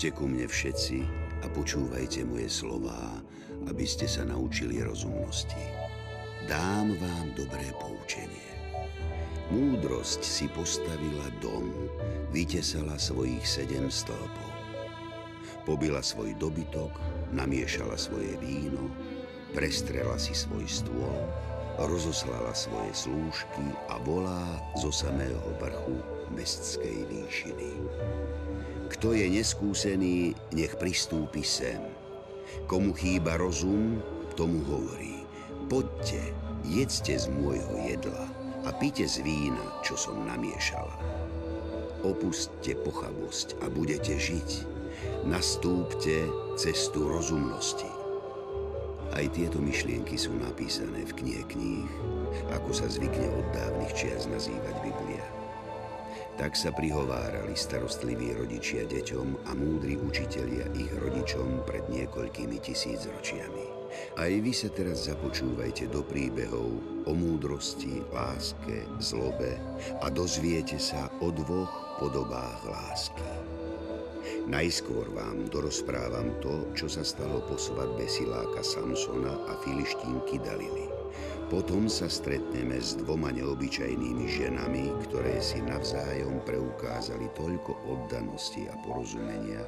Poďte ku mne všetci a počúvajte moje slová, aby ste sa naučili rozumnosti. Dám vám dobré poučenie. Múdrosť si postavila dom, vytesala svojich sedem stĺpov. Pobila svoj dobytok, namiešala svoje víno, prestrela si svoj stôl, rozoslala svoje slúžky a volá zo samého vrchu mestskej výšiny. Kto je neskúsený, nech pristúpi sem. Komu chýba rozum, tomu hovorí. Poďte, jedzte z môjho jedla a pite z vína, čo som namiešala. Opustte pochabosť a budete žiť. Nastúpte cestu rozumnosti. Aj tieto myšlienky sú napísané v knihe kníh, ako sa zvykne od dávnych čias nazývať Biblia. Tak sa prihovárali starostliví rodičia deťom a múdri učitelia ich rodičom pred niekoľkými tisícročiami. Aj vy sa teraz započúvajte do príbehov o múdrosti, láske, zlobe a dozviete sa o dvoch podobách lásky. Najskôr vám dorozprávam to, čo sa stalo po svadbe Siláka Samsona a Filištínky Dalily. Potom sa stretneme s dvoma neobyčajnými ženami, ktoré si navzájom preukázali toľko oddanosti a porozumenia,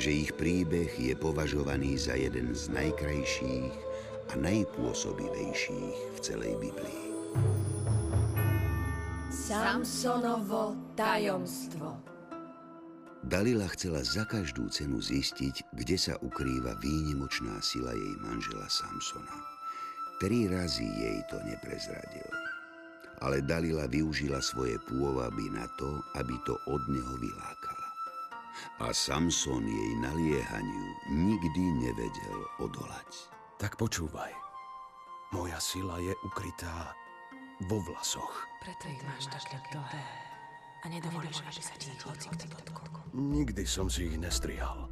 že ich príbeh je považovaný za jeden z najkrajších a najpôsobivejších v celej Biblii. Samsonovo tajomstvo. Dalila chcela za každú cenu zistiť, kde sa ukrýva výnimočná sila jej manžela Samsona. Tri razy jej to neprezradil. Ale Dalila využila svoje pôvaby na to, aby to od neho vylákala. A Samson jej naliehaniu nikdy nevedel odolať. Tak počúvaj. Moja sila je ukrytá vo vlasoch. Preto ich máš také dlhé a nedovolíš, aby sa ti ich hoci kto dotkol. Nikdy som si ich nestrihal.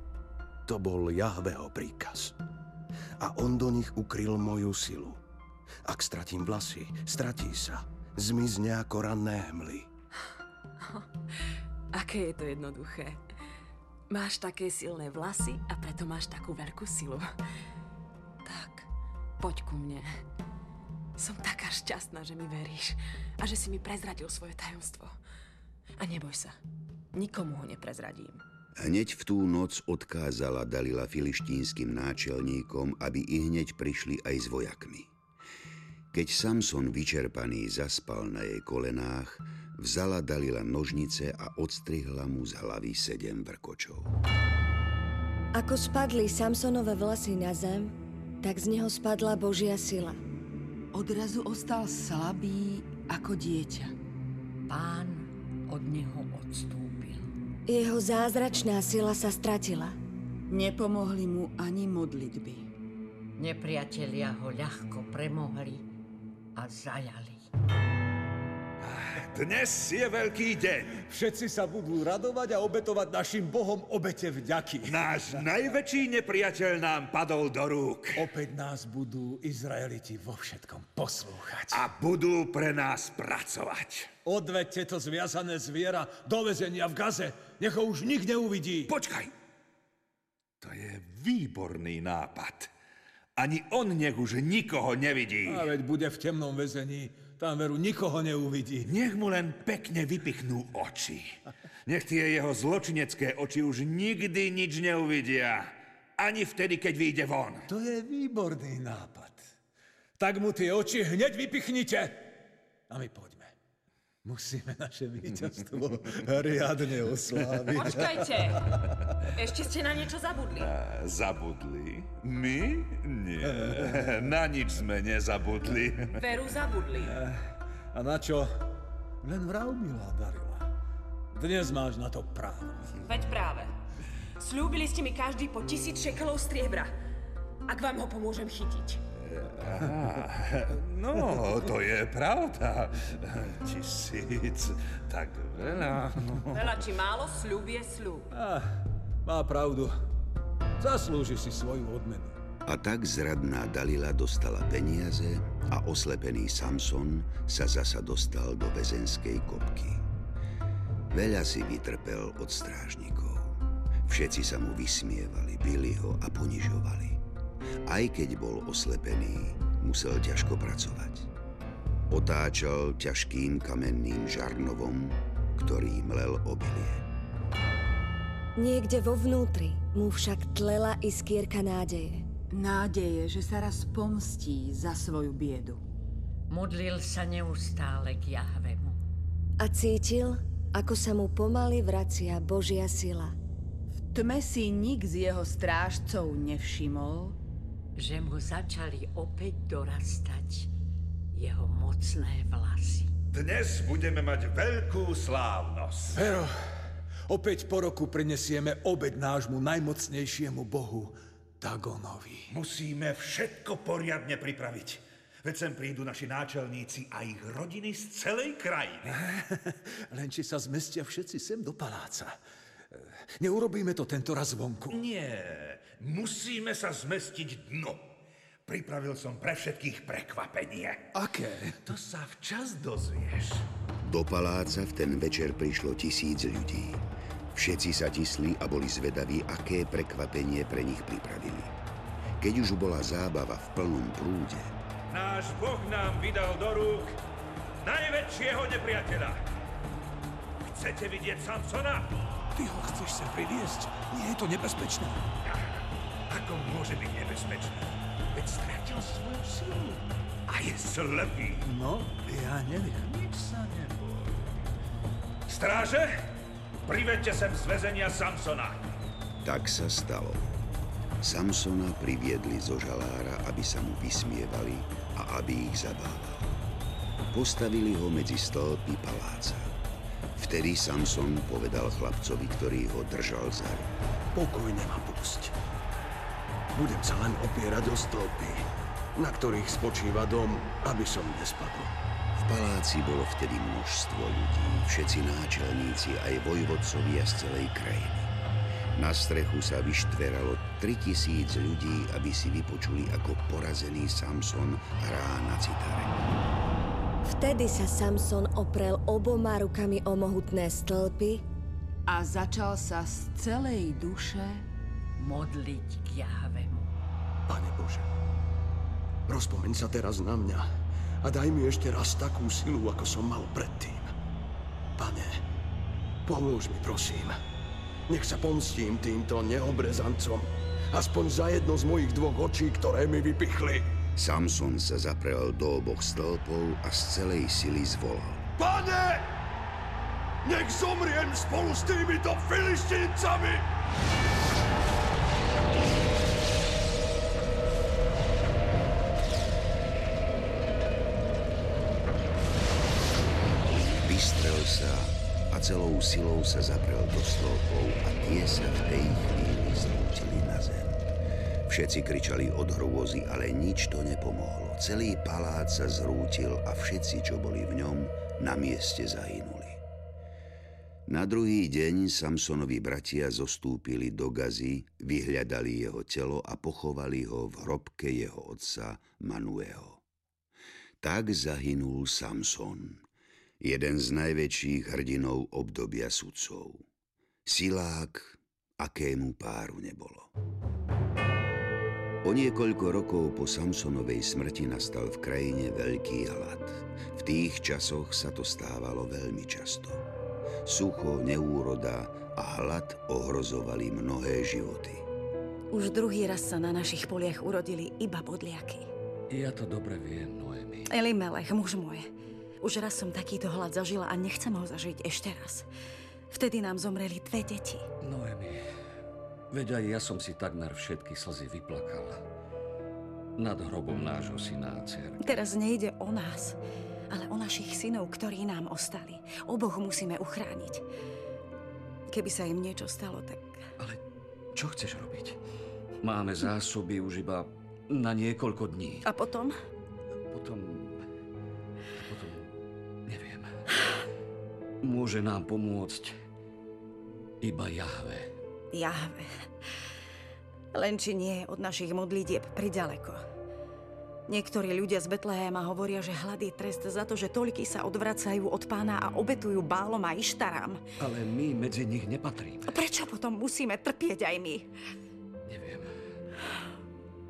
To bol Jahveho príkaz. A on do nich ukryl moju silu. Ak stratím vlasy, stratí sa. Zmizne ako ranné hmly. Aké je to jednoduché. Máš také silné vlasy a preto máš takú veľkú silu. Tak, poď ku mne. Som taká šťastná, že mi veríš a že si mi prezradil svoje tajomstvo. A neboj sa, Nikomu ho neprezradím. Hneď v tú noc odkázala Dalila filištínskym náčelníkom, aby i hneď prišli aj s vojakmi. Keď Samson vyčerpaný zaspal na jej kolenách, vzala Dalila nožnice a odstrihla mu z hlavy sedem vrkočov. Ako spadli Samsonové vlasy na zem, tak z neho spadla Božia sila. Odrazu ostal slabý ako dieťa. Pán od neho odstúpil. Jeho zázračná sila sa stratila. Nepomohli mu ani modlitby. Nepriatelia ho ľahko premohli a zajali. Dnes je veľký deň. Všetci sa budú radovať a obetovať našim bohom obete vďaky. Náš najväčší nepriateľ nám padol do rúk. Opäť nás budú Izraeliti vo všetkom poslúchať. A budú pre nás pracovať. Odvedte to zviazané zviera do vezenia v Gaze. Nech ho už nik neuvidí. Počkaj. To je výborný nápad. Ani on nech už nikoho nevidí. A veď bude v temnom väzení tam veru nikoho neuvidí. Nech mu len pekne vypichnú oči. Nech tie jeho zločinecké oči už nikdy nič neuvidia. Ani vtedy, keď vyjde von. To je výborný nápad. Tak mu tie oči hneď vypichnite. A my poďme. Musíme naše víťazstvo riadne osláviť. Počkajte! Ešte ste na niečo zabudli. A, zabudli? My? Nie. Na nič sme nezabudli. Veru zabudli. A na čo? Len vrav, milá Darila. Dnes máš na to právo. Veď práve. Sľúbili ste mi každý po tisíc šekelov striebra. Ak vám ho pomôžem chytiť. Aha, no, to je pravda. Tisíc, tak veľa. No. Veľa či málo, sľub je sľub. Ah, má pravdu. Zaslúži si svoju odmenu. A tak zradná Dalila dostala peniaze a oslepený Samson sa zasa dostal do väzenskej kopky. Veľa si vytrpel od strážnikov. Všetci sa mu vysmievali, byli ho a ponižovali. Aj keď bol oslepený, musel ťažko pracovať. Otáčal ťažkým kamenným žarnovom, ktorý mlel obilie. Niekde vo vnútri mu však tlela iskierka nádeje. Nádeje, že sa raz pomstí za svoju biedu. Modlil sa neustále k Jahvemu. A cítil, ako sa mu pomaly vracia Božia sila. V tme si nik z jeho strážcov nevšimol, že mu začali opäť dorastať jeho mocné vlasy. Dnes budeme mať veľkú slávnosť. Pero, opäť po roku prinesieme obed nášmu najmocnejšiemu bohu, Dagonovi. Musíme všetko poriadne pripraviť. Veď sem prídu naši náčelníci a ich rodiny z celej krajiny. Len či sa zmestia všetci sem do paláca. Neurobíme to tento raz vonku. Nie, musíme sa zmestiť dnu. Pripravil som pre všetkých prekvapenie. Aké? To sa včas dozvieš. Do paláca v ten večer prišlo tisíc ľudí. Všetci sa tisli a boli zvedaví, aké prekvapenie pre nich pripravili. Keď už bola zábava v plnom prúde, Náš boh nám vydal do rúk najväčšieho nepriateľa. Chcete vidieť Samsona? Ty ho chceš sem priviesť? Nie je to nebezpečné. Ako môže byť nebezpečný? Veď stratil svoju silu. A je slepý. No, ja neviem. Nič sa neboj. Stráže, privedte sem z väzenia Samsona. tak sa stalo. Samsona priviedli zo žalára, aby sa mu vysmievali a aby ich zabával. Postavili ho medzi stĺpy paláca. Vtedy Samson povedal chlapcovi, ktorý ho držal za ruku. Pokojne ma pusť. Budem sa len opierať o stĺpy, na ktorých spočíva dom, aby som nespadol. V paláci bolo vtedy množstvo ľudí, všetci náčelníci aj vojvodcovia z celej krajiny. Na strechu sa vyštveralo 3000 ľudí, aby si vypočuli, ako porazený Samson hrá na citare. Vtedy sa Samson oprel oboma rukami o mohutné stĺpy a začal sa z celej duše Modliť k Jahvemu. Pane Bože, rozpomeň sa teraz na mňa a daj mi ešte raz takú silu, ako som mal predtým. Pane, pomôž mi, prosím. Nech sa pomstím týmto neobrezancom, aspoň za jedno z mojich dvoch očí, ktoré mi vypichli. Samson sa zaprel do oboch stĺpov a z celej sily zvolal. Pane! Nech zomriem spolu s týmito filištíncami! Sa a celou silou sa zaprel do stĺpov a tie sa v tej chvíli zrútili na zem. Všetci kričali od hrôzy, ale nič to nepomohlo. Celý palác sa zrútil a všetci, čo boli v ňom, na mieste zahynuli. Na druhý deň Samsonovi bratia zostúpili do Gazy, vyhľadali jeho telo a pochovali ho v hrobke jeho otca Manueho. Tak zahynul Samson, jeden z najväčších hrdinov obdobia sudcov. Silák, akému páru nebolo. O niekoľko rokov po Samsonovej smrti nastal v krajine veľký hlad. V tých časoch sa to stávalo veľmi často. Sucho, neúroda a hlad ohrozovali mnohé životy. Už druhý raz sa na našich poliach urodili iba bodliaky. Ja to dobre viem, Noemi. Elimelech, muž môj. Už raz som takýto hlad zažila a nechcem ho zažiť ešte raz. Vtedy nám zomreli dve deti. Noemi, veď aj ja som si takmer všetky slzy vyplakal. Nad hrobom nášho syna a dcer. Teraz nejde o nás, ale o našich synov, ktorí nám ostali. Oboch musíme uchrániť. Keby sa im niečo stalo, tak... Ale čo chceš robiť? Máme zásoby už iba na niekoľko dní. A? Potom... Potom... Môže nám pomôcť iba Jahve. Jahve. Len či nie je od našich modlitieb priďaleko. Niektorí ľudia z Betlehema hovoria, že hlad je trest za to, že toľky sa odvracajú od pána a obetujú bálom a ištarám. Ale my medzi nich nepatríme. Prečo potom musíme trpieť aj my? Neviem.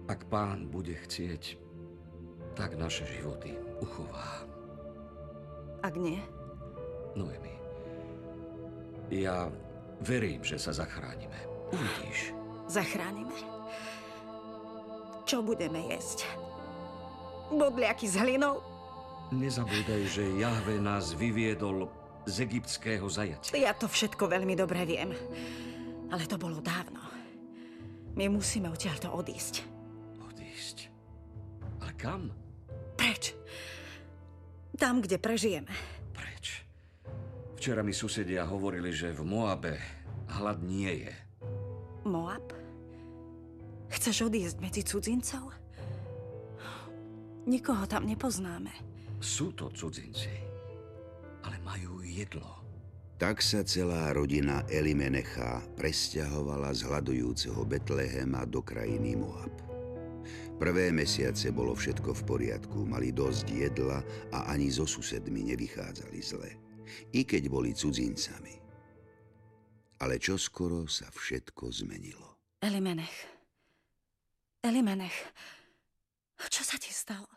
Ak pán bude chcieť, tak naše životy uchová. Ak nie? Noemi, ja verím, že sa zachránime. Uvidíš. Zachránime. Čo budeme jesť? Bodliaky s hlinou? Nezabúdaj, že Jahve nás vyviedol z egyptského zajatia. Ja to všetko veľmi dobre viem. Ale to bolo dávno. My musíme odtiaľto odísť. Odísť? Ale kam? Preč? Tam, kde prežijeme. Včera mi susedia hovorili, že v Moabe hlad nie je. Moab? Chceš odísť medzi cudzincov? Nikoho tam nepoznáme. Sú to cudzinci, ale majú jedlo. Tak sa celá rodina Elimenecha presťahovala z hľadujúceho Betlehema do krajiny Moab. Prvé mesiace bolo všetko v poriadku, mali dosť jedla a ani so susedmi nevychádzali zle, i keď boli cudzincami. Ale čoskoro sa všetko zmenilo. Elimenech. Elimenech. Čo sa ti stalo?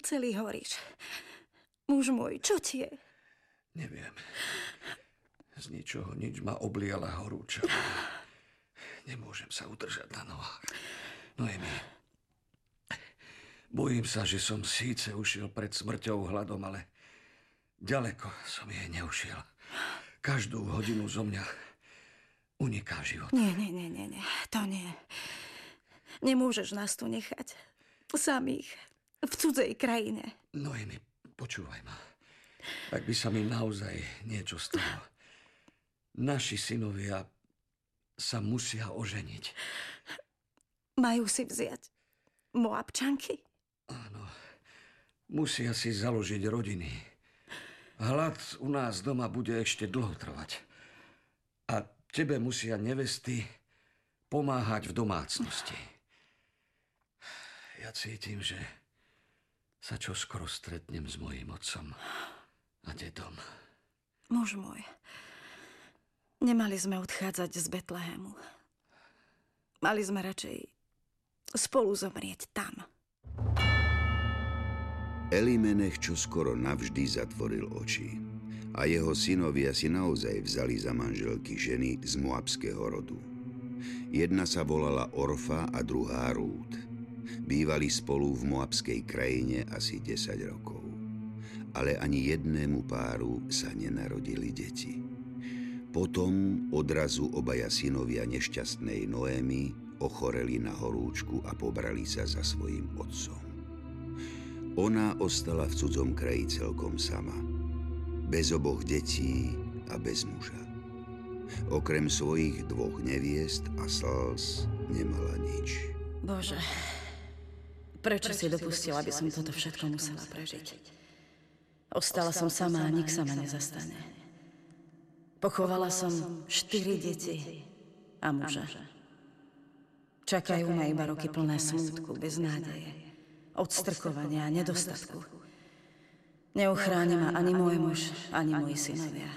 Celý horíš. Muž môj, čo ti je? Neviem. Z ničoho nič ma obliala horúča. Nemôžem sa udržať na nohách. Noemi, bojím sa, že som síce ušiel pred smrťou hladom, ale ďaleko som jej neušiel. Každú hodinu zo mňa uniká život. Nie, nie, nie, nie, nie. To nie. Nemôžeš nás tu nechať. Samých. V cudzej krajine. Noemi, počúvaj ma. Ak by sa mi naozaj niečo stalo, naši synovia sa musia oženiť. Majú si vziať Moabčanky? Áno. Musia si založiť rodiny. Hlad u nás doma bude ešte dlho trvať. A tebe musia nevesty pomáhať v domácnosti. Ja cítim, že sa čoskoro stretnem s mojím otcom a dedom. Muž môj, nemali sme odchádzať z Betlehemu. Mali sme radšej spolu zomrieť tam. Elimenech čoskoro navždy zatvoril oči a jeho synovia si naozaj vzali za manželky ženy z moabského rodu. Jedna sa volala Orfa a druhá Rút. Bývali spolu v moabskej krajine asi 10 rokov. Ale ani jednému páru sa nenarodili deti. Potom odrazu obaja synovia nešťastnej Noémy ochoreli na horúčku a pobrali sa za svojim otcom. Ona ostala v cudzom kraji celkom sama. Bez oboch detí a bez muža. Okrem svojich dvoch neviest a slz nemala nič. Bože, prečo, si dopustila, aby som toto všetko musela prežiť? Ostala som sama a nik sa ma nezastane. Pochovala som štyri deti a muža. Čakajú ma iba roky plné smútku, bez nádeje odstrkovania a nedostatku. Neuchráni ma ani môj muž, ani moji synovia.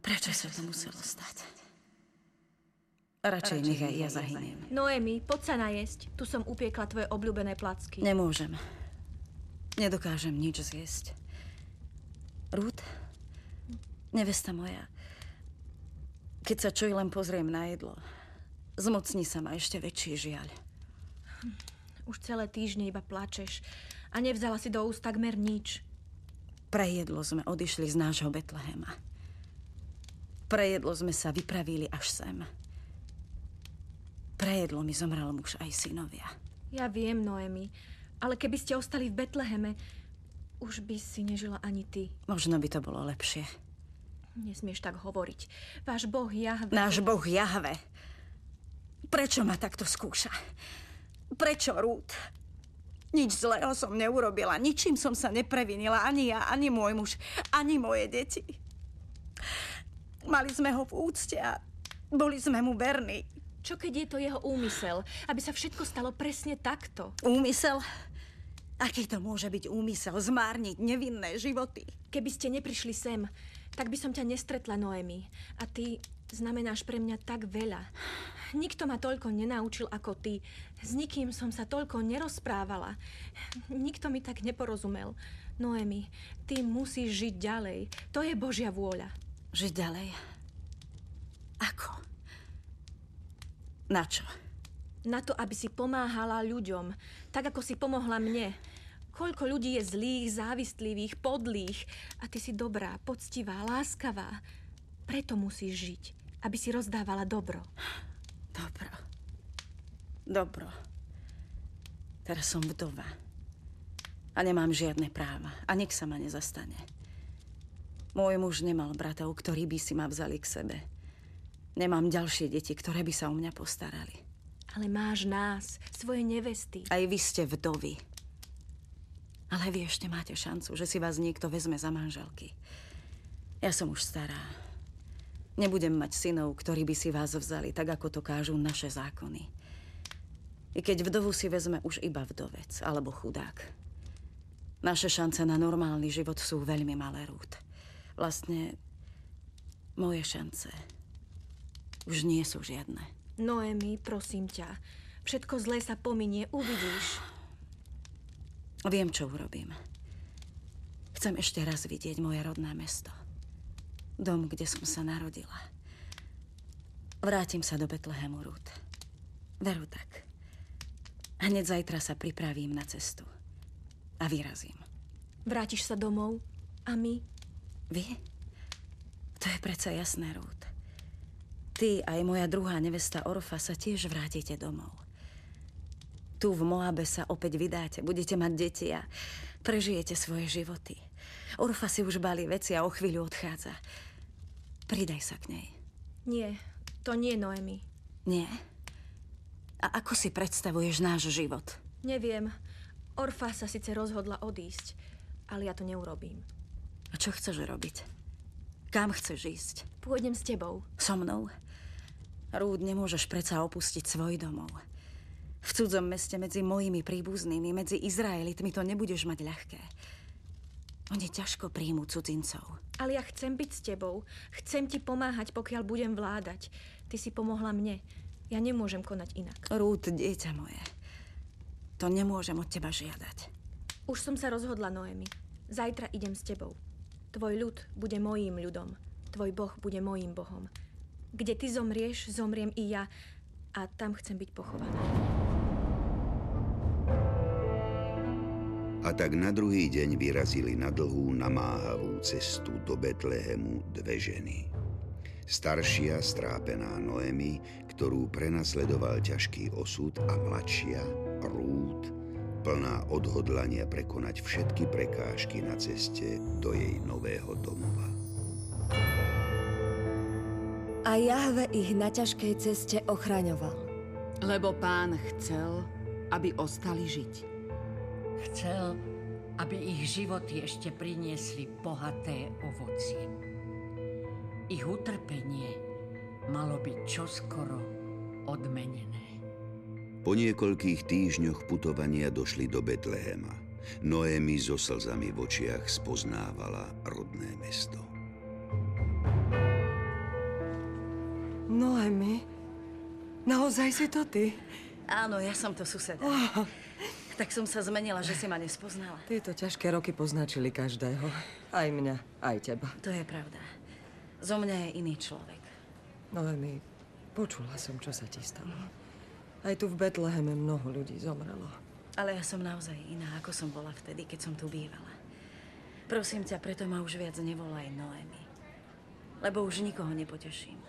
Prečo sa to muselo stať? Radšej nech aj ja zahyniem. Noemi, poď sa najesť. Tu som upiekla tvoje obľúbené placky. Nemôžem. Nedokážem nič zjesť. Ruth, nevesta moja, keď sa čo i len pozriem na jedlo, zmocní sa ma ešte väčší žiaľ. Už celé týždne iba plačeš a nevzala si do úst takmer nič. Pre jedlo sme odišli z nášho Betlehema. Pre jedlo sme sa vypravili až sem. Pre jedlo mi zomrel muž aj synovia. Ja viem, Noemi, ale keby ste ostali v Betleheme, už by si nežila ani ty. Možno by to bolo lepšie. Nesmieš tak hovoriť. Váš boh Jahve... Náš boh Jahve. Prečo ma takto skúša? Prečo, Rút? Nič zlého som neurobila, ničím som sa neprevinila, ani ja, ani môj muž, ani moje deti. Mali sme ho v úcte a boli sme mu verní. Čo keď je to jeho úmysel? Aby sa všetko stalo presne takto. Úmysel? Aký to môže byť úmysel zmárniť nevinné životy? Keby ste neprišli sem, tak by som ťa nestretla, Noemi. A ty znamenáš pre mňa tak veľa. Nikto ma toľko nenaučil ako ty. S nikým som sa toľko nerozprávala. Nikto mi tak neporozumel. Noemi, ty musíš žiť ďalej. To je Božia vôľa. Žiť ďalej? Ako? Na čo? Na to, aby si pomáhala ľuďom. Tak, ako si pomohla mne. Koľko ľudí je zlých, závistlivých, podlých. A ty si dobrá, poctivá, láskavá. Preto musíš žiť, aby si rozdávala dobro. Dobro. Dobro. Teraz som vdova. A nemám žiadne práva. A nik sa ma nezastane. Môj muž nemal bratov, ktorí by si ma vzali k sebe. Nemám ďalšie deti, ktoré by sa o mňa postarali. Ale máš nás, svoje nevesty. Aj vy ste vdovy. Ale vy ešte máte šancu, že si vás niekto vezme za manželky. Ja som už stará. Nebudem mať synov, ktorí by si vás vzali, tak ako to kážu naše zákony. I keď vdovu si vezme už iba vdovec, alebo chudák. Naše šance na normálny život sú veľmi malé, Rút. Vlastne, moje šance už nie sú žiadne. Noemi, prosím ťa. Všetko zlé sa pominie, uvidíš. Viem, čo urobím. Chcem ešte raz vidieť moje rodné mesto. Dom, kde som sa narodila. Vrátim sa do Betlehemu, Rút. Veru tak. Hneď zajtra sa pripravím na cestu. A vyrazím. Vrátiš sa domov? A my? Vy? To je predsa jasné, Rút. Ty aj moja druhá nevesta Orfa sa tiež vrátite domov. Tu v Moabe sa opäť vydáte, budete mať deti a prežijete svoje životy. Orfa si už balí veci a o chvíľu odchádza. Pridaj sa k nej. Nie, to nie, Noemi. Nie? A ako si predstavuješ náš život? Neviem. Orfa sa síce rozhodla odísť, ale ja to neurobím. A čo chceš robiť? Kam chceš ísť? Pôjdem s tebou. So mnou? Rúd, nemôžeš predsa opustiť svoj domov. V cudzom meste medzi mojimi príbuznými, medzi Izraelitmi to nebudeš mať ľahké. Oni ťažko príjmu cudzincov. Ale ja chcem byť s tebou. Chcem ti pomáhať, pokiaľ budem vládať. Ty si pomohla mne. Ja nemôžem konať inak. Rút, dieťa moje. To nemôžem od teba žiadať. Už som sa rozhodla, Noemi. Zajtra idem s tebou. Tvoj ľud bude mojím ľudom. Tvoj boh bude mojím bohom. Kde ty zomrieš, zomriem i ja. A tam chcem byť pochovaná. A tak na druhý deň vyrazili na dlhú, namáhavú cestu do Betlehemu dve ženy. Staršia, strápená Noemi, ktorú prenasledoval ťažký osud a mladšia, Rút, plná odhodlania prekonať všetky prekážky na ceste do jej nového domova. A Jahve ich na ťažkej ceste ochraňoval. Lebo pán chcel, aby ostali žiť. Chcel, aby ich životy ešte priniesli bohaté ovocie. Ich utrpenie malo byť čoskoro odmenené. Po niekoľkých týždňoch putovania došli do Betlehema. Noémi so slzami v očiach spoznávala rodné mesto. Noémi, naozaj si to ty? Áno, ja som to suseda. Oh. Tak som sa zmenila, že si ma nespoznala. Tieto ťažké roky poznačili každého. Aj mňa, aj teba. To je pravda. Zo mňa je iný človek. Noémi, počula som, čo sa ti stalo. Aj tu v Betleheme mnoho ľudí zomrelo. Ale ja som naozaj iná, ako som bola vtedy, keď som tu bývala. Prosím ťa, preto ma už viac nevolaj Noemi. Lebo už nikoho nepoteším.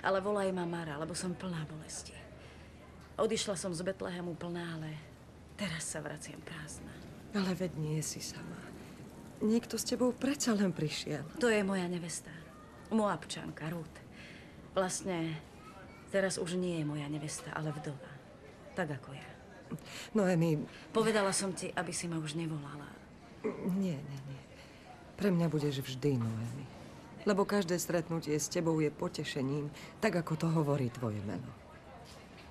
Ale volaj ma Mara, lebo som plná bolesti. Odišla som z Betlehemu plná, ale teraz sa vraciam prázdna. Ale veď nie si sama. Niekto s tebou predsa len prišiel. To je moja nevesta. Moabčanka, Ruth. Vlastne Teraz už nie je moja nevesta, ale vdova. Tak ako ja. Noemi... Povedala som ti, aby si ma už nevolala. Nie, nie, nie. Pre mňa budeš vždy, Noemi. Lebo každé stretnutie s tebou je potešením, tak ako to hovorí tvoje meno.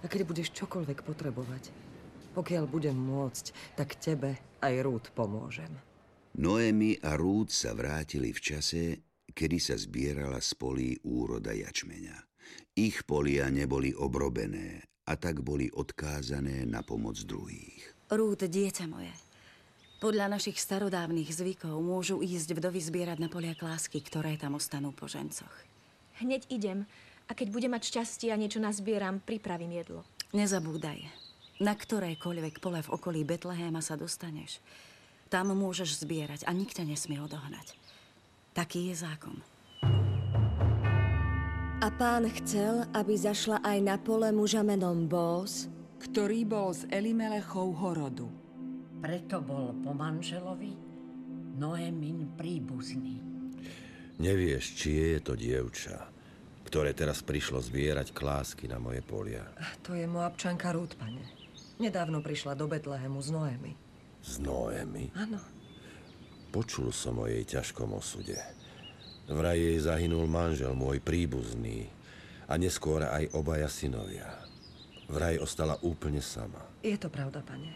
A keď budeš čokoľvek potrebovať, pokiaľ budem môcť, tak tebe aj Rút pomôžem. Noemi a Rút sa vrátili v čase, kedy sa zbierala z polí úroda jačmeňa. Ich polia neboli obrobené a tak boli odkázané na pomoc druhých. Rút, dieťa moje, podľa našich starodávnych zvykov môžu ísť vdovy zbierať na polia klásky, ktoré tam ostanú po žencoch. Hneď idem. A keď budem mať šťastie a niečo nazbieram, pripravím jedlo. Nezabúdaj, na ktorékoľvek pole v okolí Betlehéma sa dostaneš. Tam môžeš zbierať a nik ťa nesmie odohnať. Taký je zákon. A pán chcel, aby zašla aj na pole muža menom Bós, ktorý bol z Elimelechov horodu. Preto bol po manželovi Noemin príbuzný. Nevieš, či je to dievča, ktoré teraz prišlo zbierať klásky na moje polia. To je Moabčanka Rút, pane. Nedávno prišla do Betlehemu z Noemi. Z Noemi? Áno. Počul som o jej ťažkom osude. Vraj jej zahynul manžel, môj príbuzný, a neskôr aj obaja synovia. Vraj ostala úplne sama. Je to pravda, pane.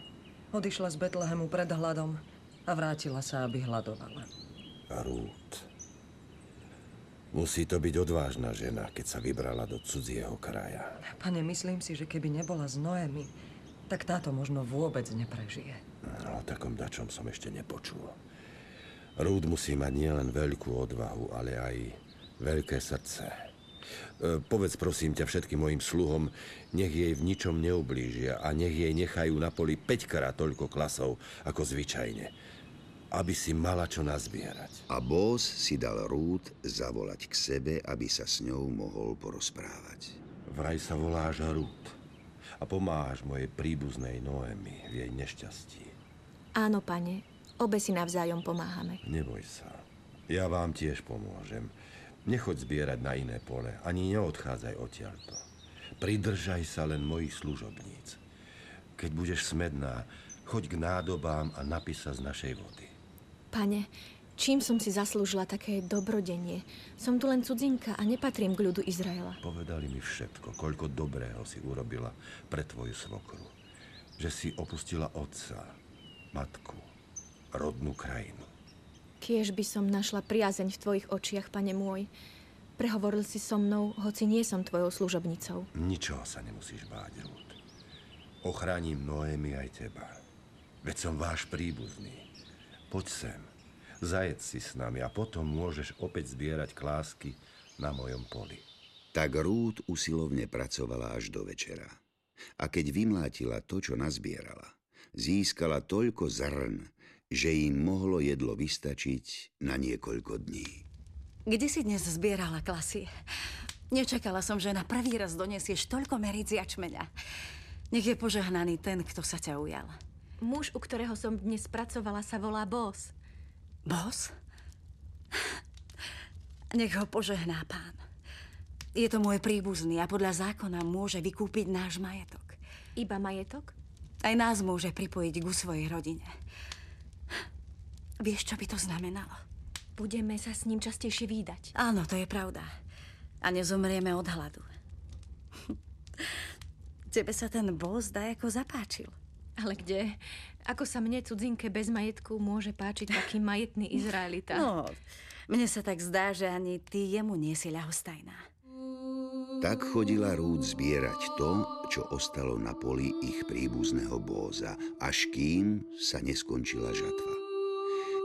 Odišla z Betlehemu pred hladom a vrátila sa, aby hľadovala. A Rút. Musí to byť odvážna žena, keď sa vybrala do cudzieho kraja. Pane, myslím si, že keby nebola z Noemi, tak táto možno vôbec neprežije. No, o takom dačom som ešte nepočul. Rúd musí mať nielen veľkú odvahu, ale aj veľké srdce. E, povedz prosím ťa všetkým mojim sluhom, nech jej v ničom neublížia a nech jej nechajú na poli 5 krát toľko klasov ako zvyčajne aby si mala čo nazbierať. A Bós si dal Rút zavolať k sebe, aby sa s ňou mohol porozprávať. Vraj sa voláš Rút a pomáhaš mojej príbuznej Noemi v jej nešťastí. Áno, pane. Obe si navzájom pomáhame. Neboj sa. Ja vám tiež pomôžem. Nechoď zbierať na iné pole, ani neodchádzaj odtiaľto. Pridržaj sa len mojich služobníc. Keď budeš smedná, choď k nádobám a napí sa z našej vody. Pane, čím som si zaslúžila také dobrodenie? Som tu len cudzinka a nepatrím k ľudu Izraela. Povedali mi všetko, koľko dobrého si urobila pre tvoju svokru. Že si opustila otca, matku, rodnú krajinu. Kiež by som našla priazeň v tvojich očiach, pane môj. Prehovoril si so mnou, hoci nie som tvojou služobnicou. Ničoho sa nemusíš báť, Rúd. Ochránim Noémi aj teba. Veď som váš príbuzný. Poď sem, zajed si s nami a potom môžeš opäť zbierať klásky na mojom poli. Tak Rút usilovne pracovala až do večera. A keď vymlátila to, čo nazbierala, získala toľko zrn, že im mohlo jedlo vystačiť na niekoľko dní. Kde si dnes zbierala klasy? Nečakala som, že na prvý raz donesieš toľko meríc jačmeňa. Nech je požehnaný ten, kto sa ťa ujal. Muž, u ktorého som dnes pracovala, sa volá Bos. Bos? Nech ho požehná pán. Je to môj príbuzný a podľa zákona môže vykúpiť náš majetok. Iba majetok? Aj nás môže pripojiť ku svojej rodine. Vieš, čo by to znamenalo? Budeme sa s ním častejšie výdať. Áno, to je pravda. A nezomrieme od hladu. Tebe sa ten bos dá ako zapáčil. Ale kde? Ako sa mne, cudzinke bez majetku, môže páčiť taký majetný Izraelita? No, mne sa tak zdá, že ani ty jemu nie si ľahostajná. Tak chodila Rúd zbierať to, čo ostalo na poli ich príbuzného bóza, až kým sa neskončila žatva.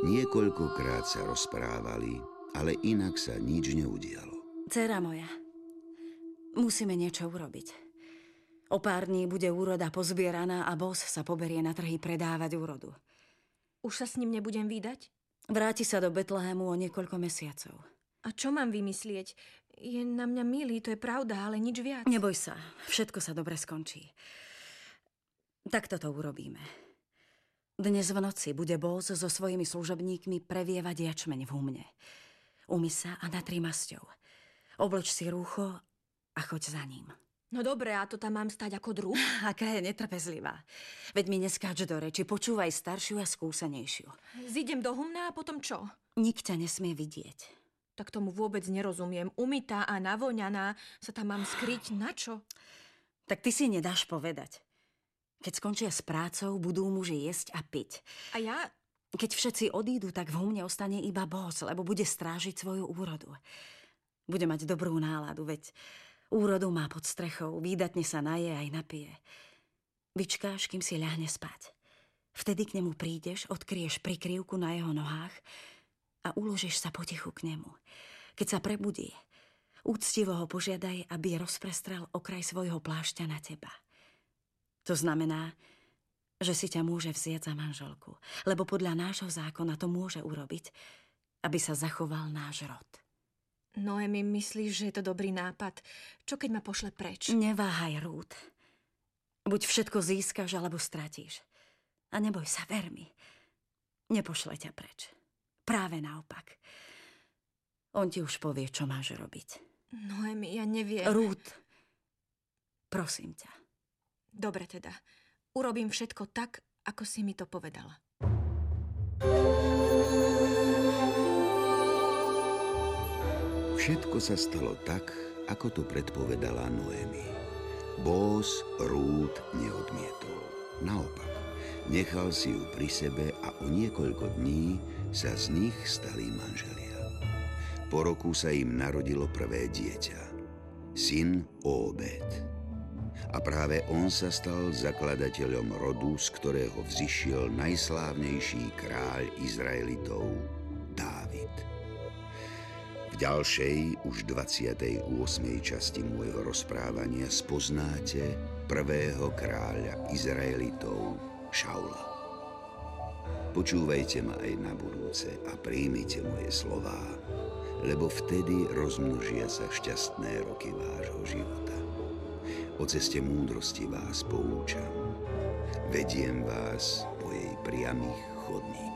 Niekoľkokrát sa rozprávali, ale inak sa nič neudialo. Cera moja, musíme niečo urobiť. O pár dní bude úroda pozbieraná a bos sa poberie na trhy predávať úrodu. Už sa s ním nebudem vydať? Vráti sa do Betlehemu o niekoľko mesiacov. A čo mám vymyslieť? Je na mňa milý, to je pravda, ale nič viac. Neboj sa, všetko sa dobre skončí. Tak toto urobíme. Dnes v noci bude Bóz so svojimi služobníkmi previevať jačmeň v humne. Umy sa a natri masťou. Obloč si rúcho a choď za ním. No dobre, a to tam mám stať ako druh? Aká je netrpezlivá. Veď mi neskáč do reči, počúvaj staršiu a skúsenejšiu. Zídem do humna a potom čo? Nik ťa nesmie vidieť. Tak tomu vôbec nerozumiem. Umytá a navoňaná sa tam mám skryť na čo? Tak ty si nedáš povedať. Keď skončia s prácou, budú muži jesť a piť. A ja... Keď všetci odídu, tak v humne ostane iba boss, lebo bude strážiť svoju úrodu. Bude mať dobrú náladu, veď úrodu má pod strechou, výdatne sa naje aj napije. Vyčkáš, kým si ľahne spať. Vtedy k nemu prídeš, odkrieš prikryvku na jeho nohách a uložíš sa potichu k nemu. Keď sa prebudí, úctivo ho požiadaj, aby rozprestrel okraj svojho plášťa na teba. To znamená, že si ťa môže vziať za manželku, lebo podľa nášho zákona to môže urobiť, aby sa zachoval náš rod. Noemi, myslíš, že je to dobrý nápad? Čo keď ma pošle preč? Neváhaj, Rút. Buď všetko získaš, alebo stratíš. A neboj sa, ver mi. Nepošle ťa preč. Práve naopak. On ti už povie, čo máš robiť. Noemi, ja neviem. Rút, prosím ťa. Dobre teda. Urobím všetko tak, ako si mi to povedala. Všetko sa stalo tak, ako to predpovedala Noemi. Bós Rút neodmietol. Naopak, nechal si ju pri sebe a o niekoľko dní sa z nich stali manželia. Po roku sa im narodilo prvé dieťa, syn Obed. A práve on sa stal zakladateľom rodu, z ktorého vzýšiel najslávnejší kráľ Izraelitov, ďalšej, už 28. časti môjho rozprávania spoznáte prvého kráľa Izraelitov, Šaula. Počúvajte ma aj na budúce a príjmite moje slová, lebo vtedy rozmnožia sa šťastné roky vášho života. O ceste múdrosti vás poučam. Vediem vás po jej priamých chodníkoch.